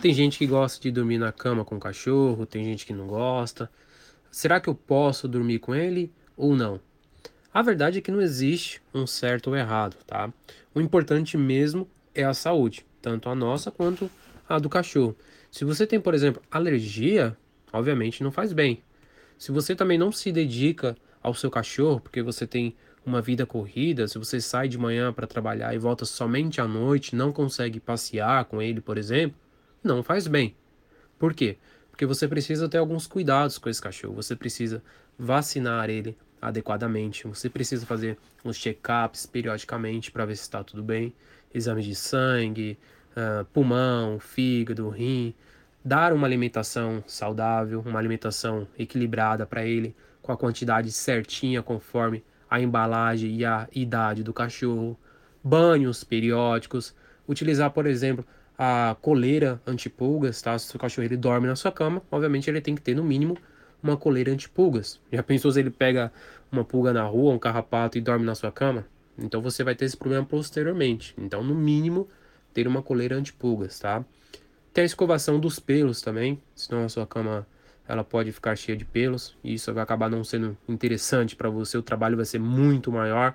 Tem gente que gosta de dormir na cama com o cachorro, tem gente que não gosta. Será que eu posso dormir com ele ou não? A verdade é que não existe um certo ou errado, tá? O importante mesmo é a saúde, tanto a nossa quanto a do cachorro. Se você tem, por exemplo, alergia, obviamente não faz bem. Se você também não se dedica ao seu cachorro, porque você tem uma vida corrida, se você sai de manhã para trabalhar e volta somente à noite, não consegue passear com ele, por exemplo, não faz bem. Por quê? Porque você precisa ter alguns cuidados com esse cachorro. Você precisa vacinar ele adequadamente. Você precisa fazer uns check-ups periodicamente para ver se está tudo bem. Exames de sangue, uh, pulmão, fígado, rim. Dar uma alimentação saudável, uma alimentação equilibrada para ele, com a quantidade certinha conforme a embalagem e a idade do cachorro. Banhos periódicos. Utilizar, por exemplo, a coleira antipulgas, tá? Se o cachorro ele dorme na sua cama, obviamente ele tem que ter no mínimo uma coleira antipulgas. Já pensou se ele pega uma pulga na rua, um carrapato e dorme na sua cama? Então você vai ter esse problema posteriormente. Então, no mínimo, ter uma coleira antipulgas, tá? Tem a escovação dos pelos também, senão a sua cama ela pode ficar cheia de pelos e isso vai acabar não sendo interessante para você, o trabalho vai ser muito maior.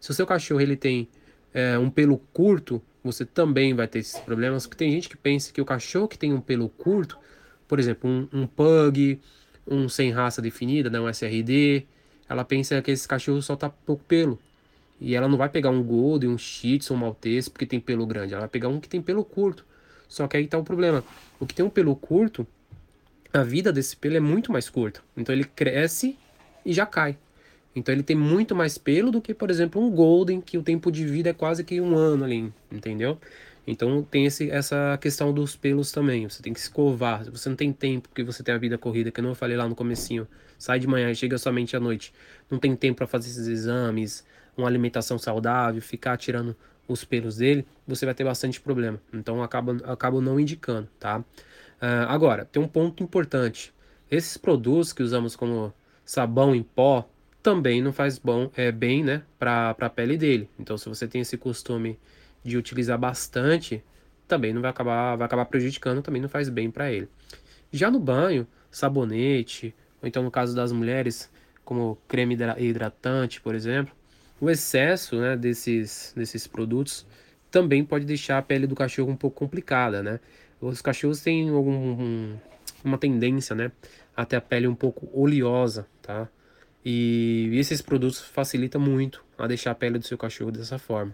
Se o seu cachorro ele tem é, um pelo curto, você também vai ter esses problemas. Porque tem gente que pensa que o cachorro que tem um pelo curto, por exemplo, um, um pug, um sem raça definida, né, um SRD, ela pensa que esse cachorro só tá pouco pelo. E ela não vai pegar um Golden, um Shih Tzu, um Maltese porque tem pelo grande. Ela vai pegar um que tem pelo curto. Só que aí tá o problema. O que tem um pelo curto, a vida desse pelo é muito mais curta. Então ele cresce e já cai. Então ele tem muito mais pelo do que, por exemplo, um Golden, que o tempo de vida é quase que um ano ali, entendeu? Então tem esse, essa questão dos pelos também. Você tem que escovar. Você não tem tempo, porque você tem a vida corrida, que eu não falei lá no comecinho, sai de manhã e chega somente à noite. Não tem tempo para fazer esses exames, uma alimentação saudável, ficar tirando os pelos dele, você vai ter bastante problema. Então acaba, acabo não indicando, tá? Uh, agora, tem um ponto importante. Esses produtos que usamos como sabão em pó, também não faz bom, é, bem né, para a pele dele. Então, se você tem esse costume de utilizar bastante, também não vai acabar, vai acabar prejudicando, também não faz bem para ele. Já no banho, sabonete, ou então no caso das mulheres, como creme hidratante, por exemplo, o excesso né, desses, desses produtos também pode deixar a pele do cachorro um pouco complicada, né? Os cachorros têm algum, uma tendência, né, a ter a pele um pouco oleosa, tá? E esses produtos facilitam muito a deixar a pele do seu cachorro dessa forma.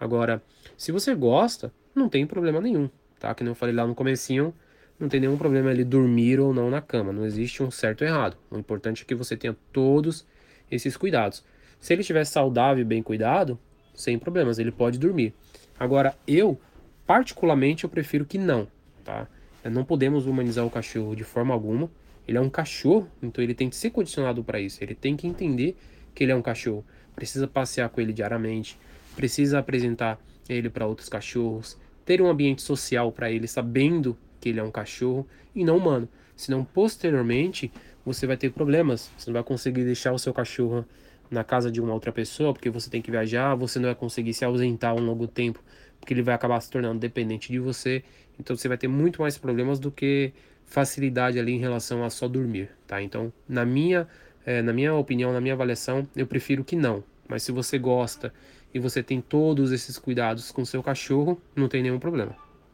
Agora, se você gosta, não tem problema nenhum, tá? Que eu falei lá no comecinho, não tem nenhum problema ele dormir ou não na cama. Não existe um certo ou errado. O importante é que você tenha todos esses cuidados. Se ele estiver saudável e bem cuidado, sem problemas, ele pode dormir. Agora, eu, particularmente, eu prefiro que não, tá? Não podemos humanizar o cachorro de forma alguma. Ele é um cachorro, então ele tem que ser condicionado para isso. Ele tem que entender que ele é um cachorro. Precisa passear com ele diariamente, precisa apresentar ele para outros cachorros, ter um ambiente social para ele, sabendo que ele é um cachorro e não humano. Senão, posteriormente, você vai ter problemas. Você não vai conseguir deixar o seu cachorro na casa de uma outra pessoa, porque você tem que viajar, você não vai conseguir se ausentar um longo tempo, porque ele vai acabar se tornando dependente de você. Então você vai ter muito mais problemas do que facilidade ali em relação a só dormir, tá? Então, na minha, é, na minha opinião, na minha avaliação, eu prefiro que não. Mas se você gosta e você tem todos esses cuidados com seu cachorro, não tem nenhum problema.